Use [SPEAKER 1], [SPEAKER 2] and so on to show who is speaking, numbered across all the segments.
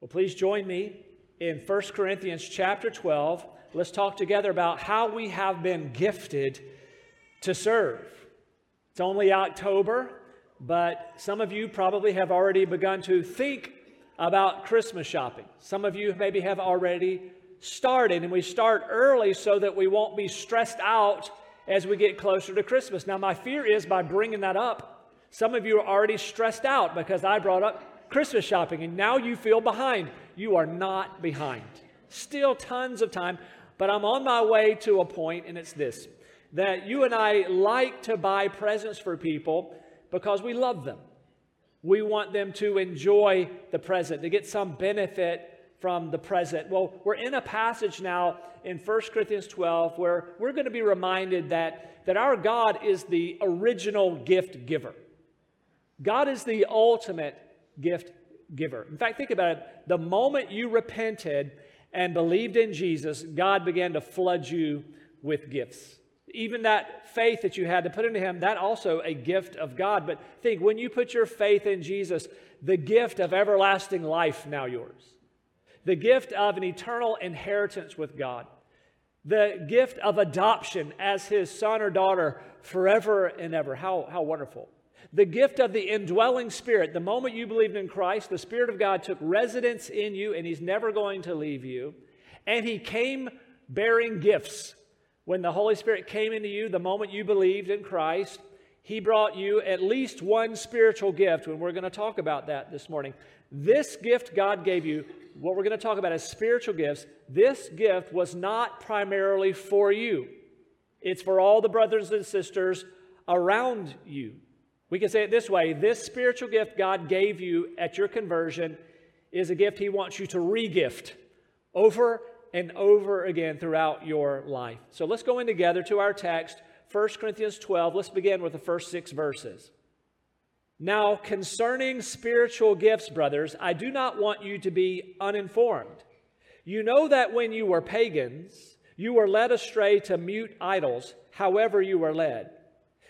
[SPEAKER 1] Well, please join me in 1 Corinthians chapter 12. Let's talk together about how we have been gifted to serve. It's only October, but some of you probably have already begun to think about Christmas shopping. Some of you maybe have already started, and we start early so that we won't be stressed out as we get closer to Christmas. Now, my fear is by bringing that up, some of you are already stressed out because I brought up Christmas shopping, and now you feel behind. You are not behind. Still tons of time, but I'm on my way to a point, and it's this that you and I like to buy presents for people because we love them. We want them to enjoy the present, to get some benefit from the present. Well, we're in a passage now in 1 Corinthians 12 where we're going to be reminded that, that our God is the original gift giver. God is the ultimate gift giver. In fact, think about it. The moment you repented and believed in Jesus, God began to flood you with gifts. Even that faith that you had to put into Him, that also a gift of God. But think, when you put your faith in Jesus, the gift of everlasting life now yours, the gift of an eternal inheritance with God, the gift of adoption as His son or daughter forever and ever. How, how wonderful. The gift of the indwelling Spirit. The moment you believed in Christ, the Spirit of God took residence in you, and He's never going to leave you. And He came bearing gifts. When the Holy Spirit came into you, the moment you believed in Christ, He brought you at least one spiritual gift, and we're going to talk about that this morning. This gift God gave you, what we're going to talk about is spiritual gifts, this gift was not primarily for you, it's for all the brothers and sisters around you. We can say it this way this spiritual gift God gave you at your conversion is a gift He wants you to regift over and over again throughout your life. So let's go in together to our text, 1 Corinthians 12. Let's begin with the first six verses. Now, concerning spiritual gifts, brothers, I do not want you to be uninformed. You know that when you were pagans, you were led astray to mute idols, however, you were led.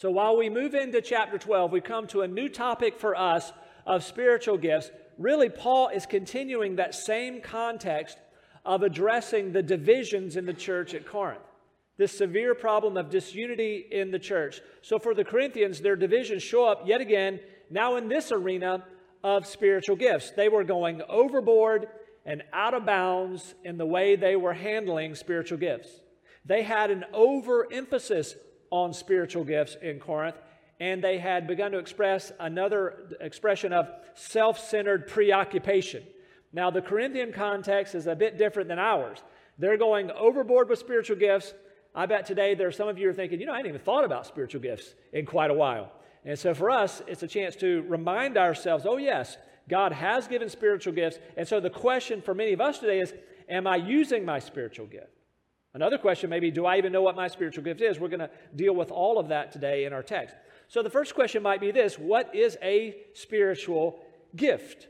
[SPEAKER 1] So while we move into chapter 12, we come to a new topic for us of spiritual gifts. Really, Paul is continuing that same context of addressing the divisions in the church at Corinth, this severe problem of disunity in the church. So for the Corinthians, their divisions show up yet again, now in this arena of spiritual gifts. They were going overboard and out of bounds in the way they were handling spiritual gifts. They had an overemphasis on spiritual gifts in Corinth, and they had begun to express another expression of self centered preoccupation. Now, the Corinthian context is a bit different than ours. They're going overboard with spiritual gifts. I bet today there are some of you are thinking, you know, I hadn't even thought about spiritual gifts in quite a while. And so for us, it's a chance to remind ourselves, oh, yes, God has given spiritual gifts. And so the question for many of us today is, am I using my spiritual gift? Another question may be Do I even know what my spiritual gift is? We're going to deal with all of that today in our text. So the first question might be this What is a spiritual gift?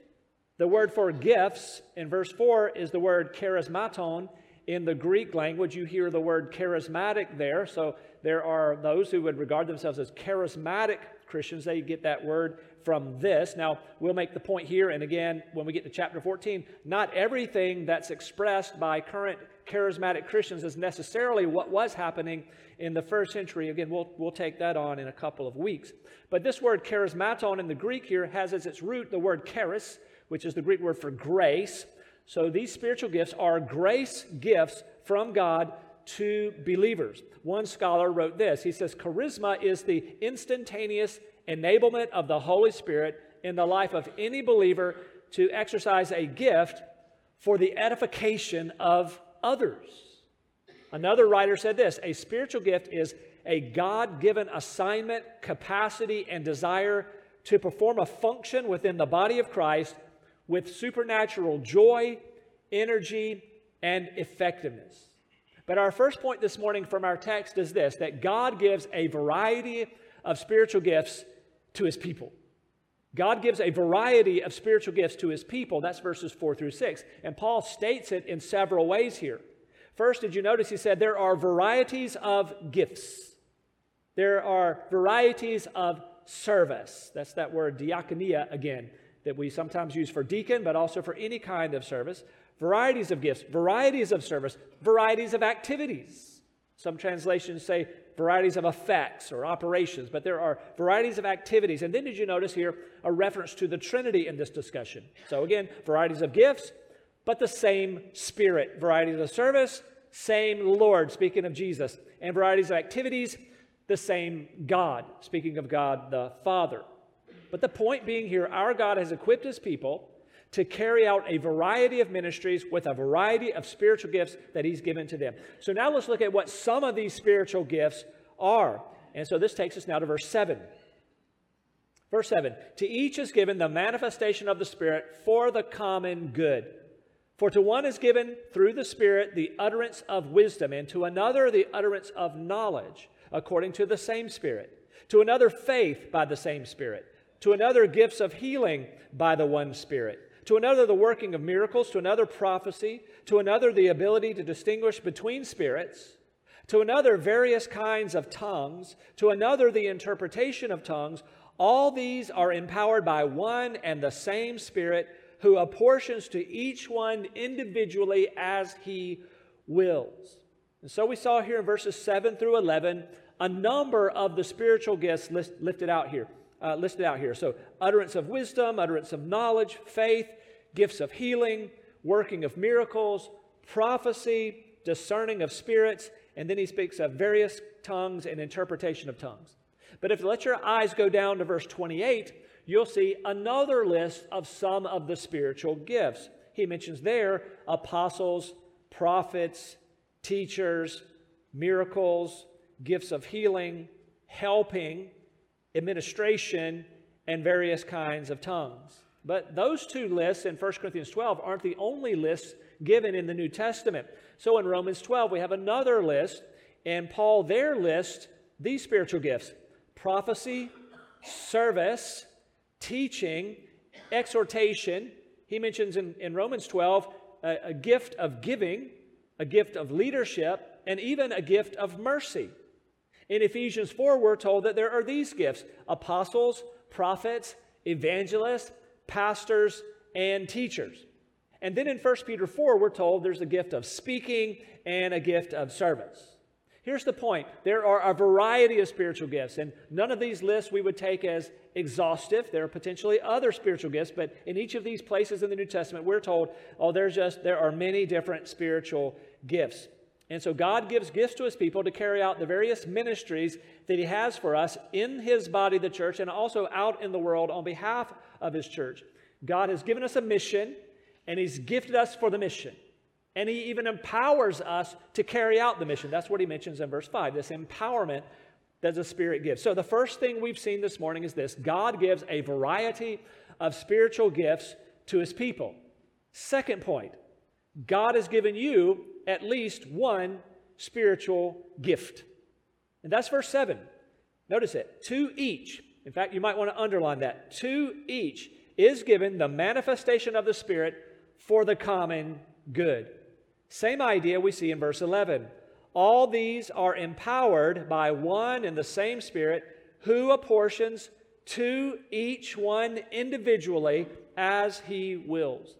[SPEAKER 1] The word for gifts in verse 4 is the word charismaton. In the Greek language, you hear the word charismatic there. So there are those who would regard themselves as charismatic Christians. They get that word from this. Now, we'll make the point here, and again, when we get to chapter 14, not everything that's expressed by current charismatic Christians is necessarily what was happening in the first century. Again, we'll, we'll take that on in a couple of weeks. But this word charismaton in the Greek here has as its root the word charis, which is the Greek word for grace. So these spiritual gifts are grace gifts from God to believers. One scholar wrote this He says, Charisma is the instantaneous enablement of the Holy Spirit in the life of any believer to exercise a gift for the edification of others. Another writer said this a spiritual gift is a God given assignment, capacity, and desire to perform a function within the body of Christ with supernatural joy energy, and effectiveness. But our first point this morning from our text is this that God gives a variety of spiritual gifts to his people. God gives a variety of spiritual gifts to his people. That's verses 4 through 6. And Paul states it in several ways here. First, did you notice he said there are varieties of gifts? There are varieties of service. That's that word diakonia again, that we sometimes use for deacon, but also for any kind of service. Varieties of gifts, varieties of service, varieties of activities. Some translations say varieties of effects or operations, but there are varieties of activities. And then did you notice here a reference to the Trinity in this discussion? So again, varieties of gifts, but the same Spirit. Varieties of service, same Lord, speaking of Jesus. And varieties of activities, the same God, speaking of God the Father. But the point being here, our God has equipped his people to carry out a variety of ministries with a variety of spiritual gifts that he's given to them. So now let's look at what some of these spiritual gifts are. And so this takes us now to verse 7. Verse 7 To each is given the manifestation of the Spirit for the common good. For to one is given through the Spirit the utterance of wisdom, and to another the utterance of knowledge, according to the same Spirit. To another, faith by the same Spirit. To another, gifts of healing by the one Spirit to another, the working of miracles, to another, prophecy, to another, the ability to distinguish between spirits, to another, various kinds of tongues, to another, the interpretation of tongues. All these are empowered by one and the same Spirit who apportions to each one individually as he wills. And so we saw here in verses 7 through 11 a number of the spiritual gifts list, lifted out here. Uh, listed out here. So, utterance of wisdom, utterance of knowledge, faith, gifts of healing, working of miracles, prophecy, discerning of spirits, and then he speaks of various tongues and interpretation of tongues. But if you let your eyes go down to verse 28, you'll see another list of some of the spiritual gifts. He mentions there apostles, prophets, teachers, miracles, gifts of healing, helping, administration, and various kinds of tongues. But those two lists in 1 Corinthians 12 aren't the only lists given in the New Testament. So in Romans 12, we have another list, and Paul there lists these spiritual gifts prophecy, service, teaching, exhortation. He mentions in, in Romans 12 a, a gift of giving, a gift of leadership, and even a gift of mercy. In Ephesians 4, we're told that there are these gifts apostles, prophets, evangelists, pastors, and teachers. And then in 1 Peter 4, we're told there's a gift of speaking and a gift of service. Here's the point there are a variety of spiritual gifts, and none of these lists we would take as exhaustive. There are potentially other spiritual gifts, but in each of these places in the New Testament, we're told, oh, there's just, there are many different spiritual gifts. And so God gives gifts to his people to carry out the various ministries that he has for us in his body, the church, and also out in the world on behalf of his church. God has given us a mission, and he's gifted us for the mission. And he even empowers us to carry out the mission. That's what he mentions in verse 5 this empowerment that the Spirit gives. So, the first thing we've seen this morning is this God gives a variety of spiritual gifts to his people. Second point, God has given you at least one spiritual gift. And that's verse 7. Notice it. To each, in fact, you might want to underline that. To each is given the manifestation of the Spirit for the common good. Same idea we see in verse 11. All these are empowered by one and the same Spirit who apportions to each one individually as he wills.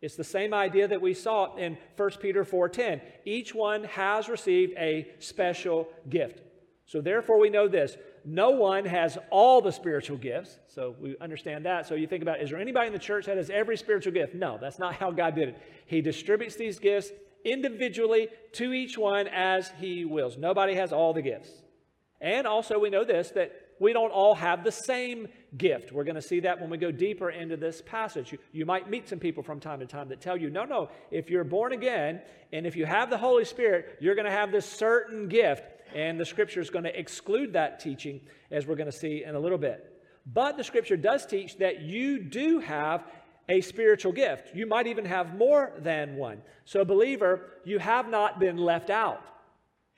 [SPEAKER 1] It's the same idea that we saw in 1 Peter 4:10. Each one has received a special gift. So therefore we know this, no one has all the spiritual gifts. So we understand that. So you think about is there anybody in the church that has every spiritual gift? No, that's not how God did it. He distributes these gifts individually to each one as he wills. Nobody has all the gifts. And also we know this that we don't all have the same gift. We're going to see that when we go deeper into this passage. You, you might meet some people from time to time that tell you, no, no, if you're born again and if you have the Holy Spirit, you're going to have this certain gift. And the scripture is going to exclude that teaching, as we're going to see in a little bit. But the scripture does teach that you do have a spiritual gift. You might even have more than one. So, believer, you have not been left out.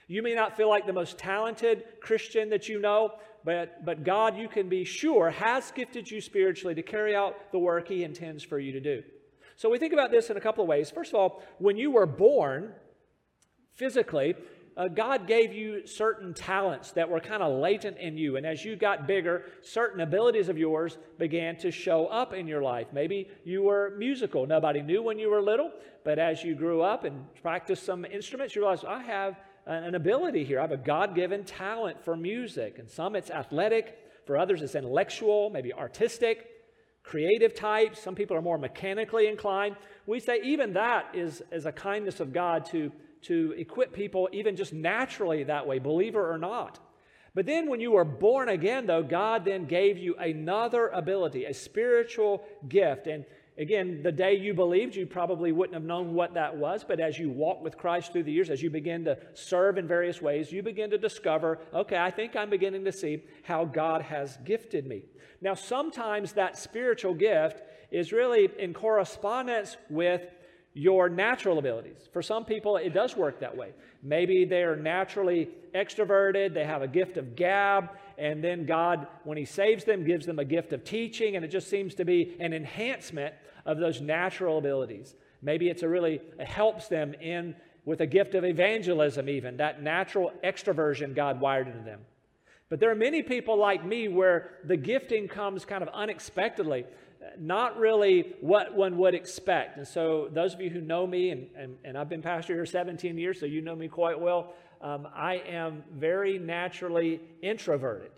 [SPEAKER 1] You may not feel like the most talented Christian that you know, but, but God, you can be sure, has gifted you spiritually to carry out the work He intends for you to do. So we think about this in a couple of ways. First of all, when you were born physically, uh, God gave you certain talents that were kind of latent in you. And as you got bigger, certain abilities of yours began to show up in your life. Maybe you were musical. Nobody knew when you were little, but as you grew up and practiced some instruments, you realized, I have an ability here. I have a God given talent for music. And some it's athletic, for others it's intellectual, maybe artistic, creative type. Some people are more mechanically inclined. We say even that is, is a kindness of God to, to equip people, even just naturally that way, believer or not. But then when you were born again, though, God then gave you another ability, a spiritual gift. And Again, the day you believed, you probably wouldn't have known what that was, but as you walk with Christ through the years, as you begin to serve in various ways, you begin to discover, okay, I think I'm beginning to see how God has gifted me. Now, sometimes that spiritual gift is really in correspondence with your natural abilities. For some people, it does work that way. Maybe they're naturally extroverted, they have a gift of gab, and then God, when He saves them, gives them a gift of teaching, and it just seems to be an enhancement of those natural abilities. Maybe it's a really it helps them in with a gift of evangelism, even that natural extroversion God wired into them. But there are many people like me where the gifting comes kind of unexpectedly, not really what one would expect. And so, those of you who know me, and, and, and I've been pastor here 17 years, so you know me quite well, um, I am very naturally introverted.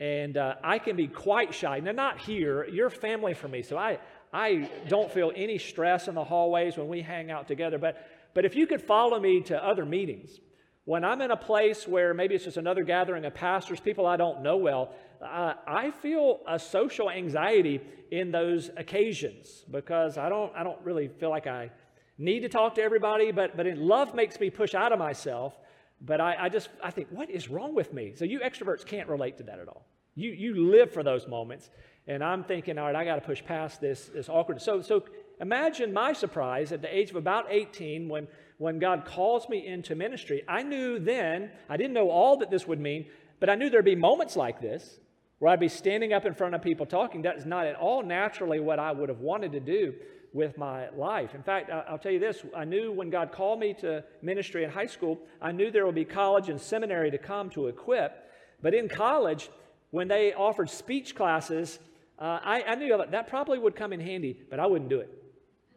[SPEAKER 1] And uh, I can be quite shy. Now, not here, you're family for me, so I, I don't feel any stress in the hallways when we hang out together. But, but if you could follow me to other meetings, when I'm in a place where maybe it's just another gathering of pastors, people I don't know well, uh, I feel a social anxiety in those occasions because I don't, I don't really feel like I need to talk to everybody, but, but love makes me push out of myself. But I, I just, I think, what is wrong with me? So you extroverts can't relate to that at all. You, you live for those moments. And I'm thinking, all right, I got to push past this, this awkward. So, so imagine my surprise at the age of about 18 when, when God calls me into ministry. I knew then, I didn't know all that this would mean, but I knew there'd be moments like this where I'd be standing up in front of people talking. That is not at all naturally what I would have wanted to do with my life. In fact, I'll tell you this I knew when God called me to ministry in high school, I knew there would be college and seminary to come to equip. But in college, when they offered speech classes, uh, I, I, knew that probably would come in handy, but I wouldn't do it.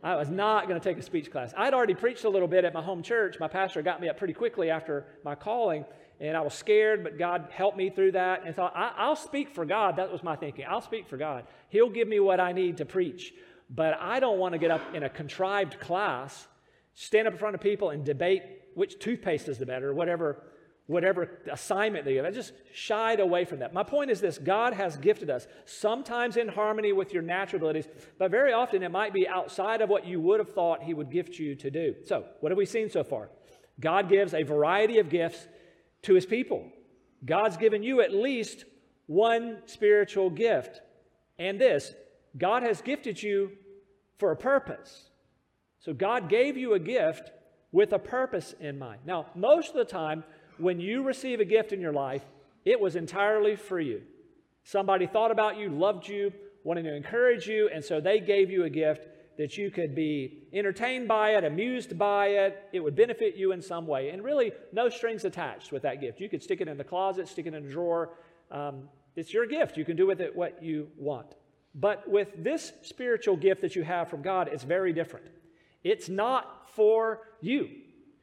[SPEAKER 1] I was not going to take a speech class. I'd already preached a little bit at my home church. My pastor got me up pretty quickly after my calling, and I was scared, but God helped me through that. And thought, I, I'll speak for God. That was my thinking. I'll speak for God. He'll give me what I need to preach. But I don't want to get up in a contrived class, stand up in front of people, and debate which toothpaste is the better, or whatever whatever assignment they give. I just shied away from that. My point is this God has gifted us, sometimes in harmony with your natural abilities, but very often it might be outside of what you would have thought He would gift you to do. So, what have we seen so far? God gives a variety of gifts to His people. God's given you at least one spiritual gift. And this God has gifted you for a purpose. So, God gave you a gift with a purpose in mind. Now, most of the time, when you receive a gift in your life, it was entirely for you. Somebody thought about you, loved you, wanted to encourage you, and so they gave you a gift that you could be entertained by it, amused by it. It would benefit you in some way. And really, no strings attached with that gift. You could stick it in the closet, stick it in a drawer. Um, it's your gift. You can do with it what you want. But with this spiritual gift that you have from God, it's very different. It's not for you.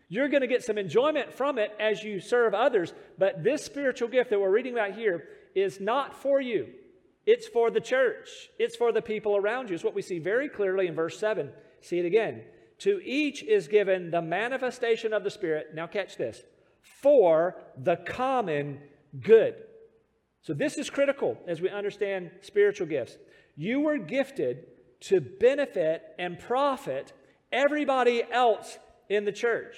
[SPEAKER 1] You're going to get some enjoyment from it as you serve others, but this spiritual gift that we're reading about here is not for you. It's for the church. It's for the people around you. It's what we see very clearly in verse 7. See it again. To each is given the manifestation of the Spirit. Now, catch this for the common good. So, this is critical as we understand spiritual gifts. You were gifted to benefit and profit everybody else in the church.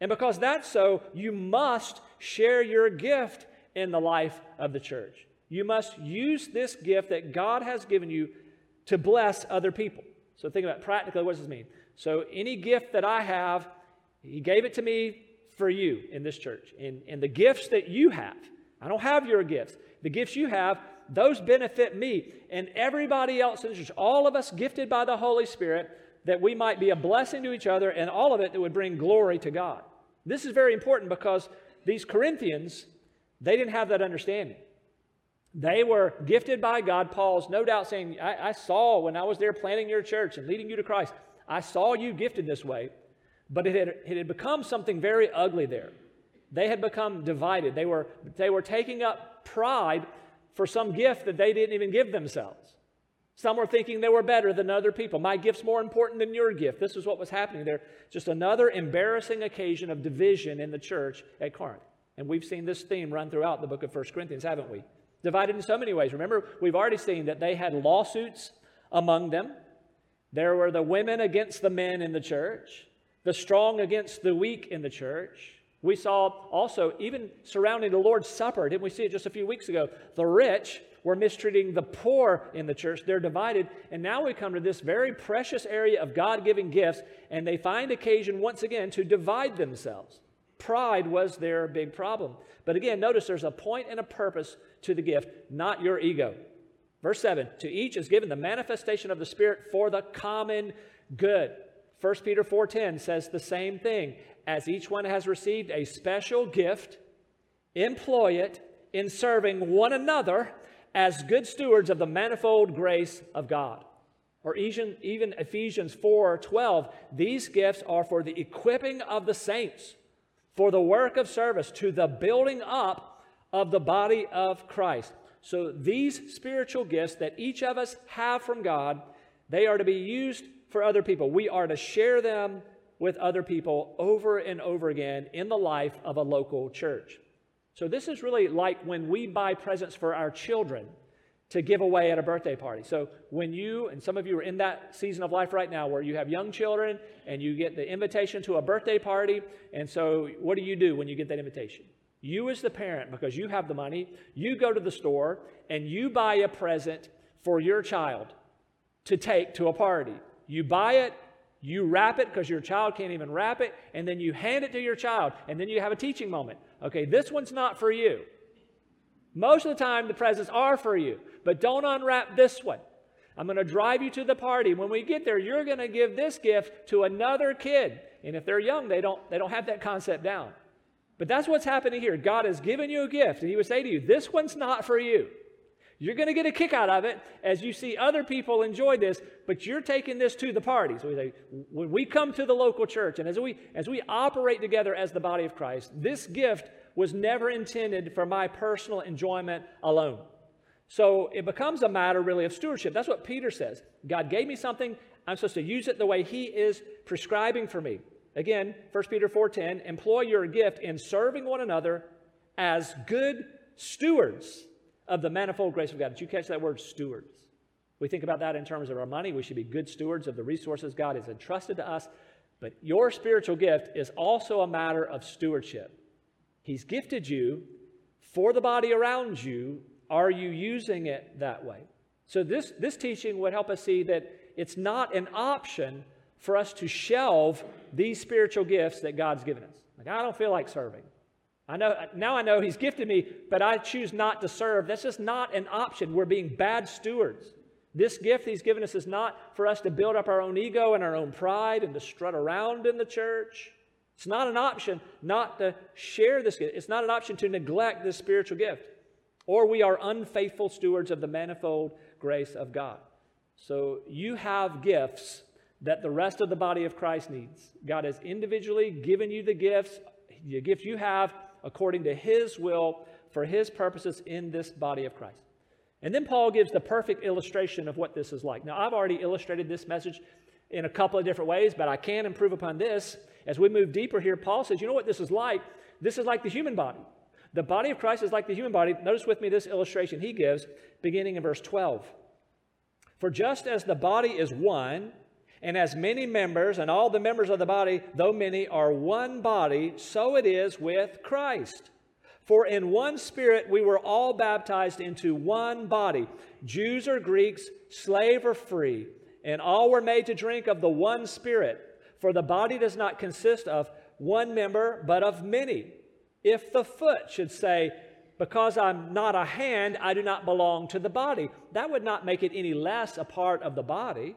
[SPEAKER 1] And because that's so, you must share your gift in the life of the church. You must use this gift that God has given you to bless other people. So think about practically what does this mean? So any gift that I have, he gave it to me for you in this church. And, and the gifts that you have, I don't have your gifts. The gifts you have, those benefit me and everybody else in the church. All of us gifted by the Holy Spirit that we might be a blessing to each other and all of it that would bring glory to God. This is very important because these Corinthians, they didn't have that understanding. They were gifted by God. Paul's no doubt saying, I, I, saw when I was there planting your church and leading you to Christ, I saw you gifted this way. But it had, it had become something very ugly there. They had become divided. They were, they were taking up pride for some gift that they didn't even give themselves. Some were thinking they were better than other people. My gift's more important than your gift. This is what was happening there. Just another embarrassing occasion of division in the church at Corinth. And we've seen this theme run throughout the book of 1 Corinthians, haven't we? Divided in so many ways. Remember, we've already seen that they had lawsuits among them. There were the women against the men in the church, the strong against the weak in the church. We saw also, even surrounding the Lord's Supper, didn't we see it just a few weeks ago? The rich were mistreating the poor in the church. They're divided. And now we come to this very precious area of God giving gifts, and they find occasion once again to divide themselves. Pride was their big problem. But again, notice there's a point and a purpose to the gift, not your ego. Verse 7 To each is given the manifestation of the Spirit for the common good. 1 Peter 4:10 says the same thing. As each one has received a special gift, employ it in serving one another as good stewards of the manifold grace of God. Or even, Ephesians 4:12, these gifts are for the equipping of the saints, for the work of service, to the building up of the body of Christ. So these spiritual gifts that each of us have from God, they are to be used for other people. We are to share them with other people over and over again in the life of a local church. So, this is really like when we buy presents for our children to give away at a birthday party. So, when you, and some of you are in that season of life right now where you have young children and you get the invitation to a birthday party, and so what do you do when you get that invitation? You, as the parent, because you have the money, you go to the store and you buy a present for your child to take to a party. You buy it, you wrap it because your child can't even wrap it, and then you hand it to your child, and then you have a teaching moment. Okay, this one's not for you. Most of the time, the presents are for you, but don't unwrap this one. I'm going to drive you to the party. When we get there, you're going to give this gift to another kid. And if they're young, they don't, they don't have that concept down. But that's what's happening here. God has given you a gift, and He would say to you, This one's not for you. You're going to get a kick out of it as you see other people enjoy this, but you're taking this to the party. So we say, when we come to the local church and as we as we operate together as the body of Christ, this gift was never intended for my personal enjoyment alone. So it becomes a matter really of stewardship. That's what Peter says. God gave me something, I'm supposed to use it the way he is prescribing for me. Again, 1 Peter 4:10, employ your gift in serving one another as good stewards of the manifold grace of God. Did you catch that word, stewards? We think about that in terms of our money. We should be good stewards of the resources God has entrusted to us. But your spiritual gift is also a matter of stewardship. He's gifted you for the body around you. Are you using it that way? So, this, this teaching would help us see that it's not an option for us to shelve these spiritual gifts that God's given us. Like, I don't feel like serving. I know now I know he's gifted me, but I choose not to serve. That's just not an option. We're being bad stewards. This gift he's given us is not for us to build up our own ego and our own pride and to strut around in the church. It's not an option not to share this gift. It's not an option to neglect this spiritual gift. Or we are unfaithful stewards of the manifold grace of God. So you have gifts that the rest of the body of Christ needs. God has individually given you the gifts, the gift you have according to his will for his purposes in this body of Christ. And then Paul gives the perfect illustration of what this is like. Now, I've already illustrated this message in a couple of different ways, but I can improve upon this. As we move deeper here, Paul says, you know what this is like? This is like the human body. The body of Christ is like the human body. Notice with me this illustration he gives, beginning in verse 12. For just as the body is one, and as many members, and all the members of the body, though many, are one body, so it is with Christ. For in one spirit we were all baptized into one body, Jews or Greeks, slave or free, and all were made to drink of the one spirit. For the body does not consist of one member, but of many. If the foot should say, Because I'm not a hand, I do not belong to the body, that would not make it any less a part of the body.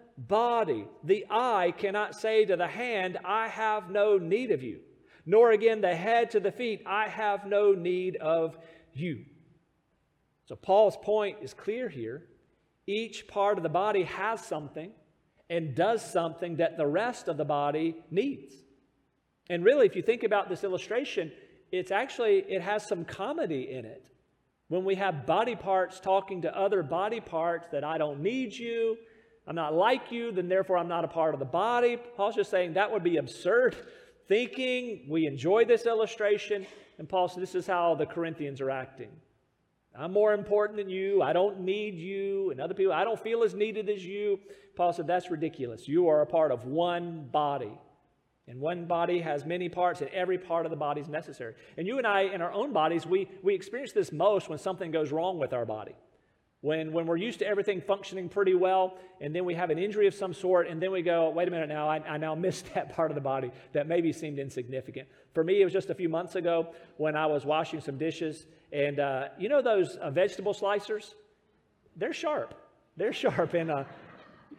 [SPEAKER 1] body. The eye cannot say to the hand, I have no need of you nor again the head to the feet, I have no need of you. So Paul's point is clear here. Each part of the body has something and does something that the rest of the body needs. And really, if you think about this illustration, it's actually, it has some comedy in it. When we have body parts talking to other body parts that I don't need you, I'm not like you, then therefore I'm not a part of the body. Paul's just saying that would be absurd thinking. We enjoy this illustration. And Paul says, This is how the Corinthians are acting. I'm more important than you. I don't need you. And other people, I don't feel as needed as you. Paul said, That's ridiculous. You are a part of one body. And one body has many parts, and every part of the body is necessary. And you and I, in our own bodies, we, we experience this most when something goes wrong with our body. When, when we're used to everything functioning pretty well, and then we have an injury of some sort, and then we go, wait a minute now, I, I now missed that part of the body that maybe seemed insignificant. For me, it was just a few months ago when I was washing some dishes, and uh, you know those uh, vegetable slicers? They're sharp. They're sharp, and uh,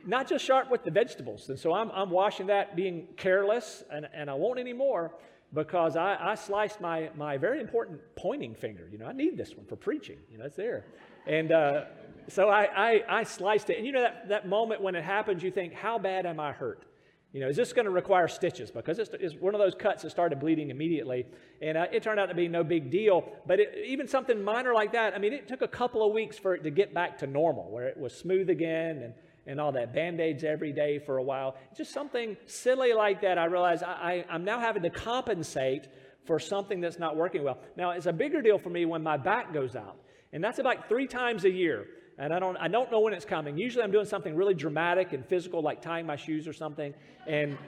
[SPEAKER 1] not just sharp with the vegetables. And so I'm, I'm washing that being careless, and, and I won't anymore because I, I sliced my, my very important pointing finger. You know, I need this one for preaching. You know, it's there. And uh, so I, I, I, sliced it. And you know that, that moment when it happens, you think, how bad am I hurt? You know, is this going to require stitches? Because it's, it's, one of those cuts that started bleeding immediately. And uh, it turned out to be no big deal. But it, even something minor like that, I mean, it took a couple of weeks for it to get back to normal, where it was smooth again and, and all that. Band aids every day for a while. Just something silly like that, I realize I, I, I'm now having to compensate for something that's not working well. Now, it's a bigger deal for me when my back goes out. And that's about three times a year. And I don't, I don't know when it's coming. Usually I'm doing something really dramatic and physical, like tying my shoes or something, and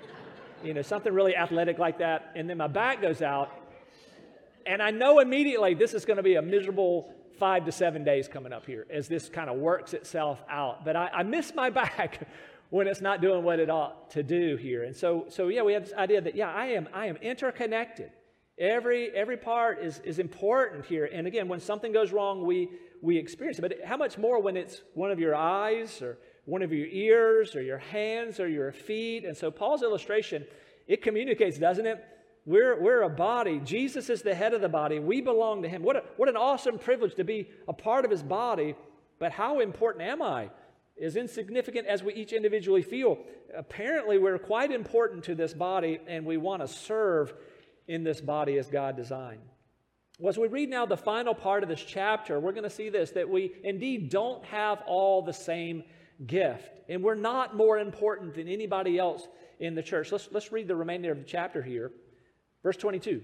[SPEAKER 1] you know, something really athletic like that. And then my back goes out. And I know immediately this is going to be a miserable five to seven days coming up here as this kind of works itself out. But I, I miss my back when it's not doing what it ought to do here. And so, so yeah, we have this idea that, yeah, I am, I am interconnected. Every, every part is, is important here. And again, when something goes wrong, we, we experience it. But how much more when it's one of your eyes or one of your ears or your hands or your feet? And so Paul's illustration, it communicates, doesn't it? We're, we're a body. Jesus is the head of the body. We belong to him. What, a, what an awesome privilege to be a part of his body. But how important am I? As insignificant as we each individually feel, apparently we're quite important to this body and we want to serve in this body as God designed. Well, as we read now the final part of this chapter, we're going to see this that we indeed don't have all the same gift, and we're not more important than anybody else in the church. Let's, let's read the remainder of the chapter here. Verse 22.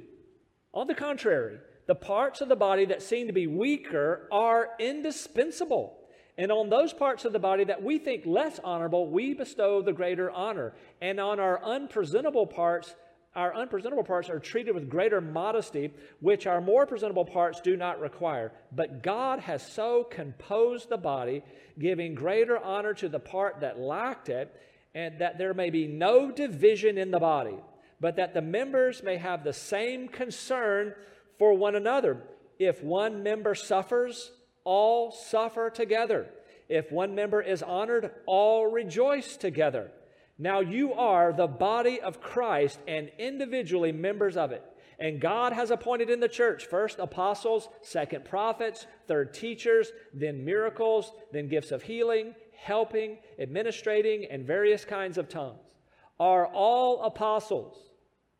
[SPEAKER 1] On the contrary, the parts of the body that seem to be weaker are indispensable. And on those parts of the body that we think less honorable, we bestow the greater honor. And on our unpresentable parts, our unpresentable parts are treated with greater modesty, which our more presentable parts do not require. But God has so composed the body, giving greater honor to the part that lacked it, and that there may be no division in the body, but that the members may have the same concern for one another. If one member suffers, all suffer together. If one member is honored, all rejoice together. Now you are the body of Christ and individually members of it. And God has appointed in the church first apostles, second prophets, third teachers, then miracles, then gifts of healing, helping, administrating, and various kinds of tongues. Are all apostles?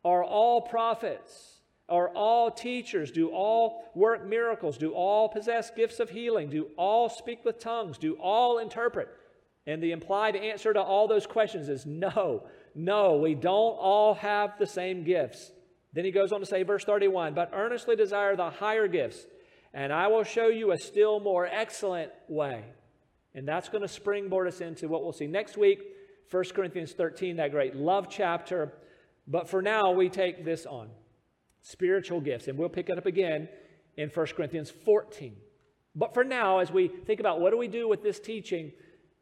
[SPEAKER 1] Are all prophets? Are all teachers? Do all work miracles? Do all possess gifts of healing? Do all speak with tongues? Do all interpret? And the implied answer to all those questions is no, no, we don't all have the same gifts. Then he goes on to say, verse 31 But earnestly desire the higher gifts, and I will show you a still more excellent way. And that's going to springboard us into what we'll see next week 1 Corinthians 13, that great love chapter. But for now, we take this on spiritual gifts, and we'll pick it up again in 1 Corinthians 14. But for now, as we think about what do we do with this teaching,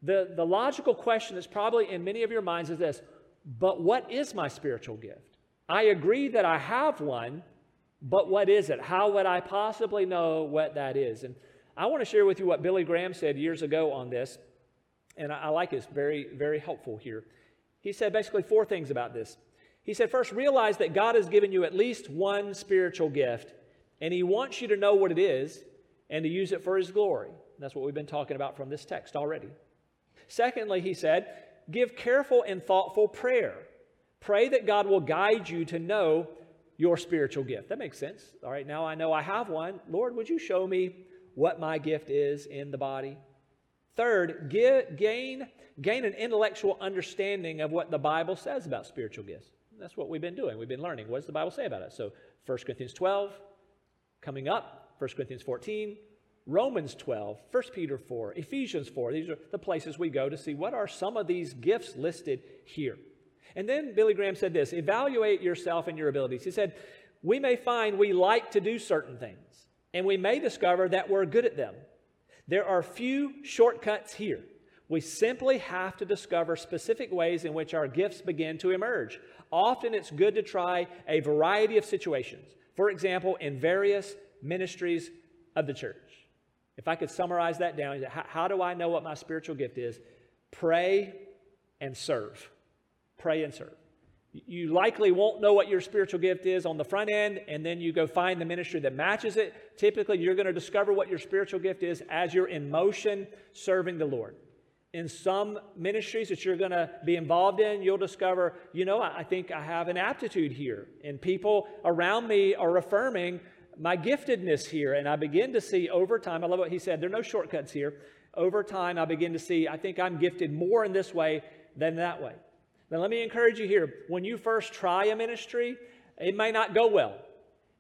[SPEAKER 1] the, the logical question that's probably in many of your minds is this But what is my spiritual gift? I agree that I have one, but what is it? How would I possibly know what that is? And I want to share with you what Billy Graham said years ago on this and I, I like this, very, very helpful here. He said basically four things about this. He said, first, realize that God has given you at least one spiritual gift, and He wants you to know what it is and to use it for His glory. That's what we've been talking about from this text already. Secondly, he said, give careful and thoughtful prayer. Pray that God will guide you to know your spiritual gift. That makes sense. All right, now I know I have one. Lord, would you show me what my gift is in the body? Third, get, gain, gain an intellectual understanding of what the Bible says about spiritual gifts. That's what we've been doing. We've been learning. What does the Bible say about it? So 1 Corinthians 12, coming up, 1 Corinthians 14, Romans 12, 1 Peter 4, Ephesians 4. These are the places we go to see what are some of these gifts listed here. And then Billy Graham said this evaluate yourself and your abilities. He said, We may find we like to do certain things, and we may discover that we're good at them. There are few shortcuts here. We simply have to discover specific ways in which our gifts begin to emerge. Often it's good to try a variety of situations. For example, in various ministries of the church. If I could summarize that down, how, do I know what my spiritual gift is? Pray and serve. Pray and serve. You likely won't know what your spiritual gift is on the front end, and then you go find the ministry that matches it. Typically, you're going to discover what your spiritual gift is as you're in motion serving the Lord. In some ministries that you're going to be involved in, you'll discover, you know, I think I have an aptitude here, and people around me are affirming my giftedness here. And I begin to see over time, I love what he said, there are no shortcuts here. Over time, I begin to see, I think I'm gifted more in this way than that way. Now, let me encourage you here. When you first try a ministry, it may not go well.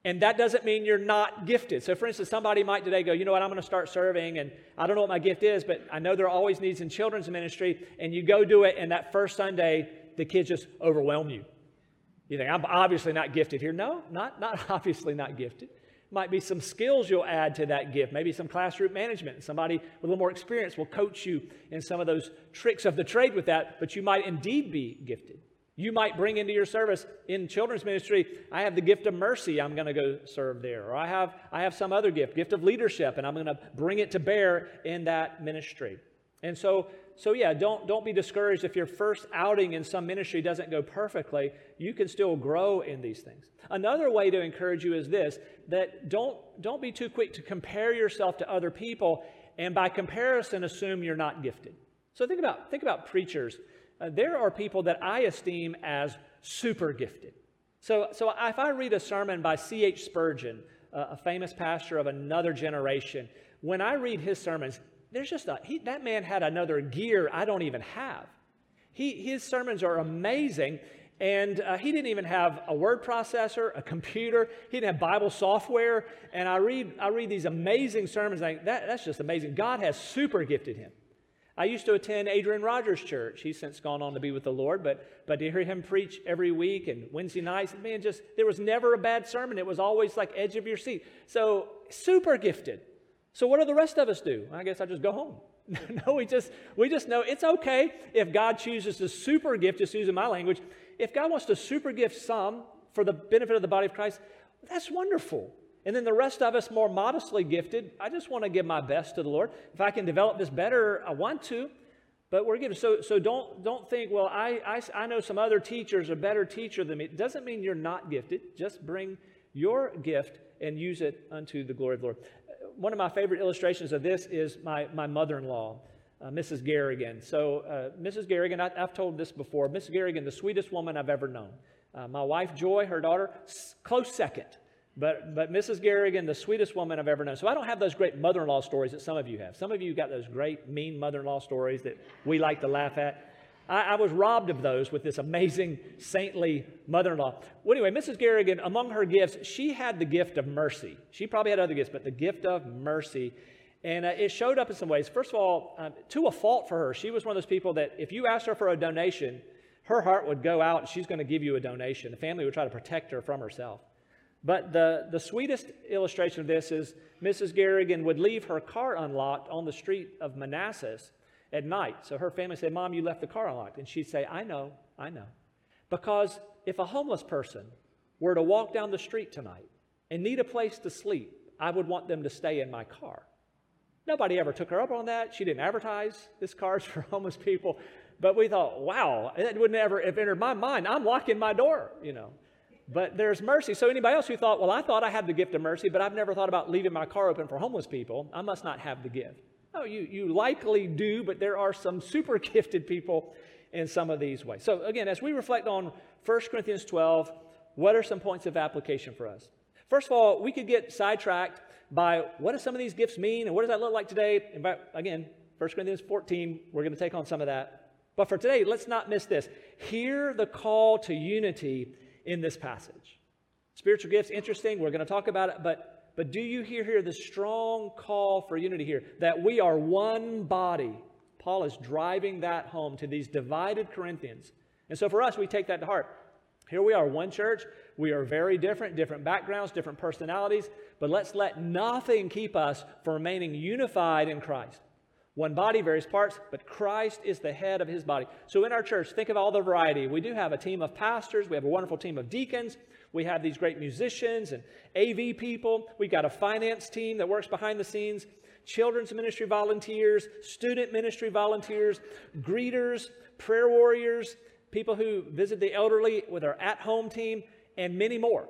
[SPEAKER 1] And that doesn't mean you're not gifted. So, for instance, somebody might today go, you know what, I'm going to start serving, and I don't know what my gift is, but I know there are always needs in children's ministry, and you go do it, and that first Sunday, the kids just overwhelm you. You think, I'm obviously not gifted here. No, not, not obviously not gifted. Might be some skills you'll add to that gift, maybe some classroom management. Somebody with a little more experience will coach you in some of those tricks of the trade with that, but you might indeed be gifted. You might bring into your service in children's ministry, I have the gift of mercy, I'm going to go serve there. Or I have, I have some other gift, gift of leadership, and I'm going to bring it to bear in that ministry. And so so yeah, don't, don't be discouraged if your first outing in some ministry doesn't go perfectly. You can still grow in these things. Another way to encourage you is this that don't, don't be too quick to compare yourself to other people and by comparison assume you're not gifted. So think about, think about preachers. Uh, there are people that I esteem as super gifted. So, so if I read a sermon by C.H. Spurgeon, uh, a famous pastor of another generation, when I read his sermons, there's just a, he, that man had another gear I don't even have. He, his sermons are amazing, and uh, he didn't even have a word processor, a computer. He didn't have Bible software. And I read, I read these amazing sermons. Like, that, that's just amazing. God has super gifted him. I used to attend Adrian Rogers Church. He's since gone on to be with the Lord, but, but to hear him preach every week and Wednesday nights, man, just there was never a bad sermon. It was always like edge of your seat. So super gifted. So what do the rest of us do? I guess I just go home. no, we just we just know it's okay if God chooses to super gift, just using my language. If God wants to super gift some for the benefit of the body of Christ, that's wonderful. And then the rest of us more modestly gifted, I just want to give my best to the Lord. If I can develop this better, I want to. But we're giving. So, so don't, don't think, well, I, I, I know some other teachers are better teacher than me. It doesn't mean you're not gifted. Just bring your gift and use it unto the glory of the Lord one of my favorite illustrations of this is my, my mother in law, uh, Mrs. Garrigan. So, uh, Mrs. Garrigan, I, have told this before, Mrs. Garrigan, the sweetest woman I've ever known. Uh, my wife, Joy, her daughter, close second. But, but Mrs. Garrigan, the sweetest woman I've ever known. So I don't have those great mother in law stories that some of you have. Some of you got those great mean mother in law stories that we like to laugh at. I, I, was robbed of those with this amazing saintly mother in law. Well, anyway, Mrs. Garrigan, among her gifts, she had the gift of mercy. She probably had other gifts, but the gift of mercy. And uh, it showed up in some ways. First of all, um, to a fault for her, she was one of those people that if you asked her for a donation, her heart would go out and she's going to give you a donation. The family would try to protect her from herself. But the, the sweetest illustration of this is Mrs. Garrigan would leave her car unlocked on the street of Manassas at night. So her family said, Mom, you left the car unlocked. And she'd say, I know, I know. Because if a homeless person were to walk down the street tonight and need a place to sleep, I would want them to stay in my car. Nobody ever took her up on that. She didn't advertise this car's for homeless people. But we thought, wow, that wouldn't ever have entered my mind. I'm locking my door, you know. But there's mercy. So anybody else who thought, well, I thought I had the gift of mercy, but I've never thought about leaving my car open for homeless people, I must not have the gift. No, you, you likely do, but there are some super gifted people in some of these ways. So again, as we reflect on 1 Corinthians 12, what are some points of application for us? First of all, we could get sidetracked by what do some of these gifts mean and what does that look like today? And by, again, 1 Corinthians 14, we're going to take on some of that. But for today, let's not miss this. Hear the call to unity in this passage. Spiritual gifts, interesting. We're going to talk about it, but, but do you hear here the strong call for unity here? That we are one body. Paul is driving that home to these divided Corinthians. And so for us, we take that to heart. Here we are, one church. We are very different, different backgrounds, different personalities, but let's let nothing keep us from remaining unified in Christ. One body, various parts, but Christ is the head of his body. So in our church, think of all the variety. We do have a team of pastors, we have a wonderful team of deacons, we have these great musicians and AV people, we've got a finance team that works behind the scenes, children's ministry volunteers, student ministry volunteers, greeters, prayer warriors, people who visit the elderly with our at home team, and many more.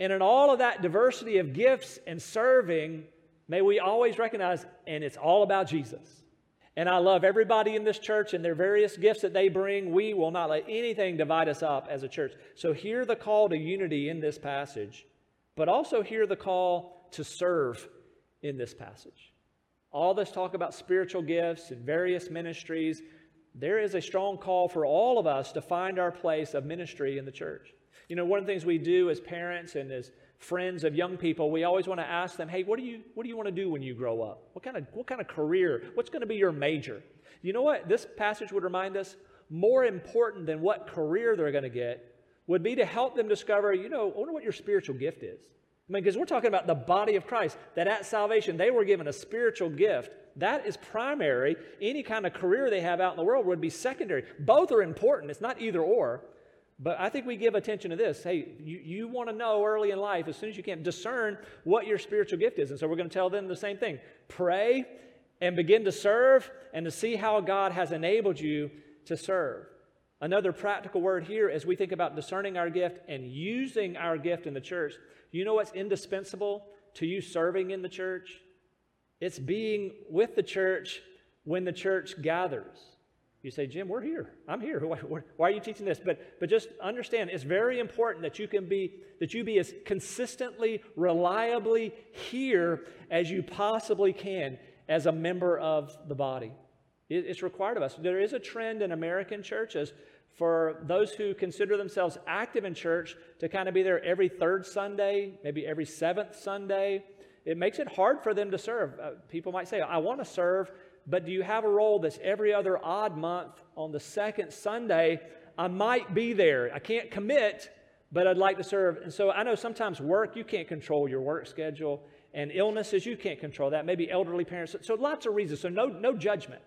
[SPEAKER 1] And in all of that diversity of gifts and serving, May we always recognize, and it's all about Jesus. And I love everybody in this church and their various gifts that they bring. We will not let anything divide us up as a church. So hear the call to unity in this passage, but also hear the call to serve in this passage. All this talk about spiritual gifts and various ministries, there is a strong call for all of us to find our place of ministry in the church. You know, one of the things we do as parents and as friends of young people, we always want to ask them, hey, what do you, what do you want to do when you grow up? What kind, of, what kind of career? What's going to be your major? You know what? This passage would remind us more important than what career they're going to get would be to help them discover, you know, I wonder what your spiritual gift is. I mean, because we're talking about the body of Christ, that at salvation they were given a spiritual gift. That is primary. Any kind of career they have out in the world would be secondary. Both are important. It's not either or. But I think we give attention to this. Hey, you, you want to know early in life, as soon as you can, discern what your spiritual gift is. And so we're going to tell them the same thing pray and begin to serve and to see how God has enabled you to serve. Another practical word here as we think about discerning our gift and using our gift in the church. You know what's indispensable to you serving in the church? It's being with the church when the church gathers. You say, Jim, we're here. I'm here. Why, are you teaching this? But, but just understand, it's very important that you can be that you be as consistently, reliably here as you possibly can as a member of the body. It, it's required of us. There is a trend in American churches for those who consider themselves active in church to kind of be there every third Sunday, maybe every seventh Sunday. It makes it hard for them to serve. Uh, people might say, I want to serve but do you have a role that's every other odd month on the second Sunday? I might be there. I can't commit, but I'd like to serve. And so I know sometimes work, you can't control your work schedule, and illnesses, you can't control that. Maybe elderly parents. So lots of reasons. So no, no judgment.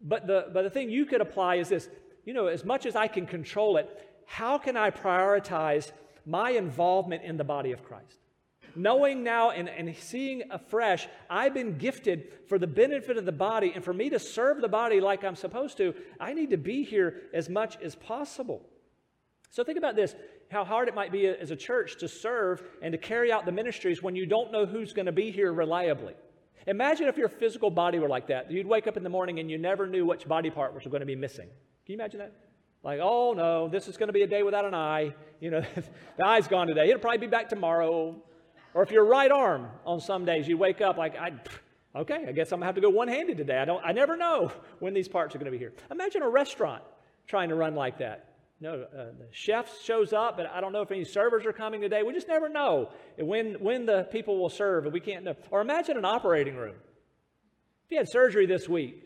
[SPEAKER 1] But the, but the thing you could apply is this you know, as much as I can control it, how can I prioritize my involvement in the body of Christ? Knowing now and, and seeing afresh, I've been gifted for the benefit of the body, and for me to serve the body like I'm supposed to, I need to be here as much as possible. So think about this how hard it might be as a church to serve and to carry out the ministries when you don't know who's going to be here reliably. Imagine if your physical body were like that. You'd wake up in the morning and you never knew which body part was going to be missing. Can you imagine that? Like, oh no, this is going to be a day without an eye. You know, the eye's gone today. It'll probably be back tomorrow. Or if your right arm on some days, you wake up like, I, okay, I guess I'm to have to go one handed today. I, don't, I never know when these parts are to be here. Imagine a restaurant trying to run like that. No, uh, the chef shows up, but I don't know if any servers are coming today. We just never know when, when the people will serve, and we can't know. Or imagine an operating room. If you had surgery this week,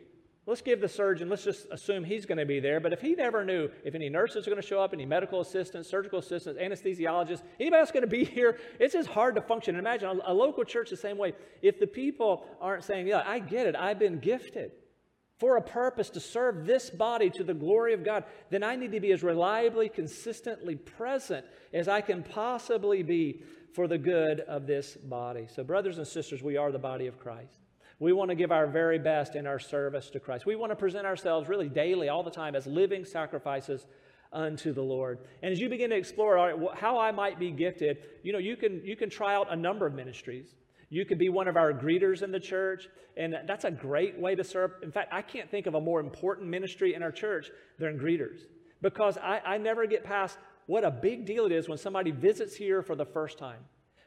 [SPEAKER 1] let's give the surgeon, let's just assume he's going to be there. But if he never knew if any nurses are going to show up, any medical assistants, surgical assistants, anesthesiologists, anybody else going to be here, it's just hard to function. imagine a, a local church the same way. If the people aren't saying, Yeah, I get it, I've been gifted for a purpose to serve this body to the glory of God, then I need to be as reliably, consistently present as I can possibly be for the good of this body. So, brothers and sisters, we are the body of Christ. We want to give our very best in our service to Christ. We want to present ourselves really daily, all the time, as living sacrifices unto the Lord. And as you begin to explore how I might be gifted, you know, you can, you can try out a number of ministries. You could be one of our greeters in the church, and that's a great way to serve. In fact, I can't think of a more important ministry in our church than greeters because I, I never get past what a big deal it is when somebody visits here for the first time.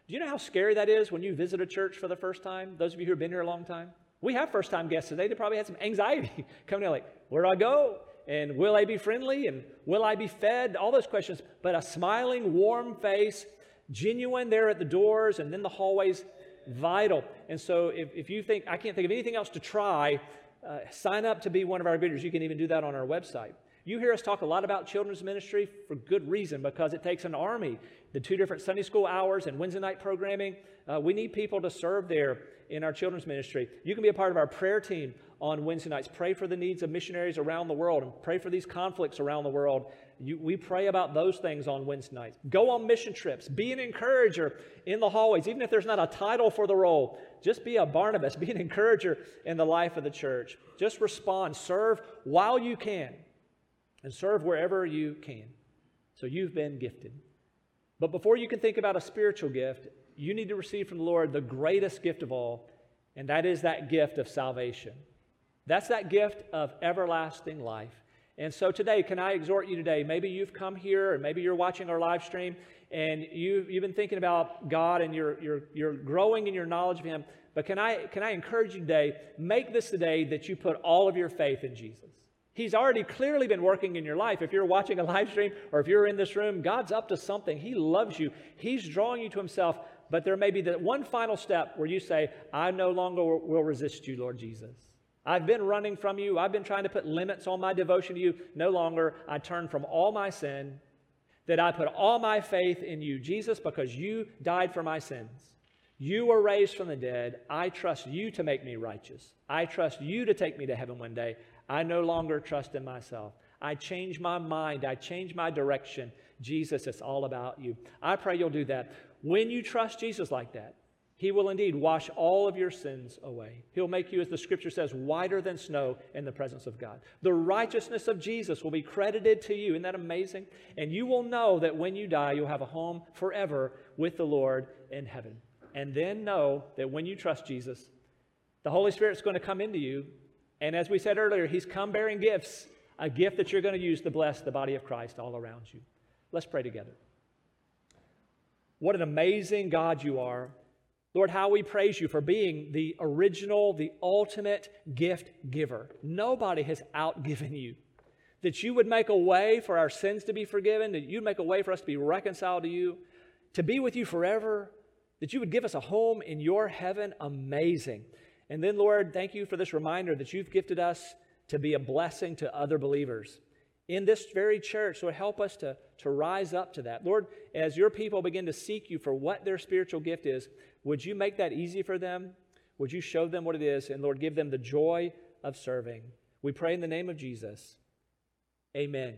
[SPEAKER 1] Do you know how scary that is when you visit a church for the first time? Those of you who have been here a long time? We have first time guests today. They probably had some anxiety coming in, like, where do I go? And will I be friendly? And will I be fed? All those questions. But a smiling, warm face, genuine there at the doors and then the hallways vital. And so if, if you think, I can't think of anything else to try, uh, sign up to be one of our greeters. You can even do that on our website. You hear us talk a lot about children's ministry for good reason because it takes an army. The two different Sunday school hours and Wednesday night programming, uh, we need people to serve there in our children's ministry. You can be a part of our prayer team on Wednesday nights. Pray for the needs of missionaries around the world and pray for these conflicts around the world. You, we pray about those things on Wednesday nights. Go on mission trips. Be an encourager in the hallways, even if there's not a title for the role. Just be a Barnabas. Be an encourager in the life of the church. Just respond. Serve while you can, and serve wherever you can. So you've been gifted. But before you can think about a spiritual gift, you need to receive from the Lord the greatest gift of all, and that is that gift of salvation. That's that gift of everlasting life. And so today, can I exhort you today? Maybe you've come here, and maybe you're watching our live stream, and you, you've been thinking about God and you're, you're, you're growing in your knowledge of Him. But can I, can I encourage you today? Make this the day that you put all of your faith in Jesus. He's already clearly been working in your life. If you're watching a live stream or if you're in this room, God's up to something. He loves you, He's drawing you to Himself. But there may be that one final step where you say, I no longer will resist you, Lord Jesus. I've been running from you. I've been trying to put limits on my devotion to you. No longer. I turn from all my sin, that I put all my faith in you, Jesus, because you died for my sins. You were raised from the dead. I trust you to make me righteous. I trust you to take me to heaven one day. I no longer trust in myself. I change my mind. I change my direction. Jesus, it's all about you. I pray you'll do that. When you trust Jesus like that, he will indeed wash all of your sins away. He'll make you, as the scripture says, whiter than snow in the presence of God. The righteousness of Jesus will be credited to you. Isn't that amazing? And you will know that when you die, you'll have a home forever with the Lord in heaven. And then know that when you trust Jesus, the Holy Spirit's going to come into you. And as we said earlier, He's come bearing gifts, a gift that you're going to use to bless the body of Christ all around you. Let's pray together. What an amazing God you are. Lord, how we praise you for being the original, the ultimate gift giver. Nobody has outgiven you. That you would make a way for our sins to be forgiven, that you'd make a way for us to be reconciled to you, to be with you forever, that you would give us a home in your heaven. Amazing. And then, Lord, thank you for this reminder that you've gifted us to be a blessing to other believers in this very church. So help us to, to rise up to that. Lord, as your people begin to seek you for what their spiritual gift is, would you make that easy for them? Would you show them what it is? And Lord, give them the joy of serving. We pray in the name of Jesus. Amen.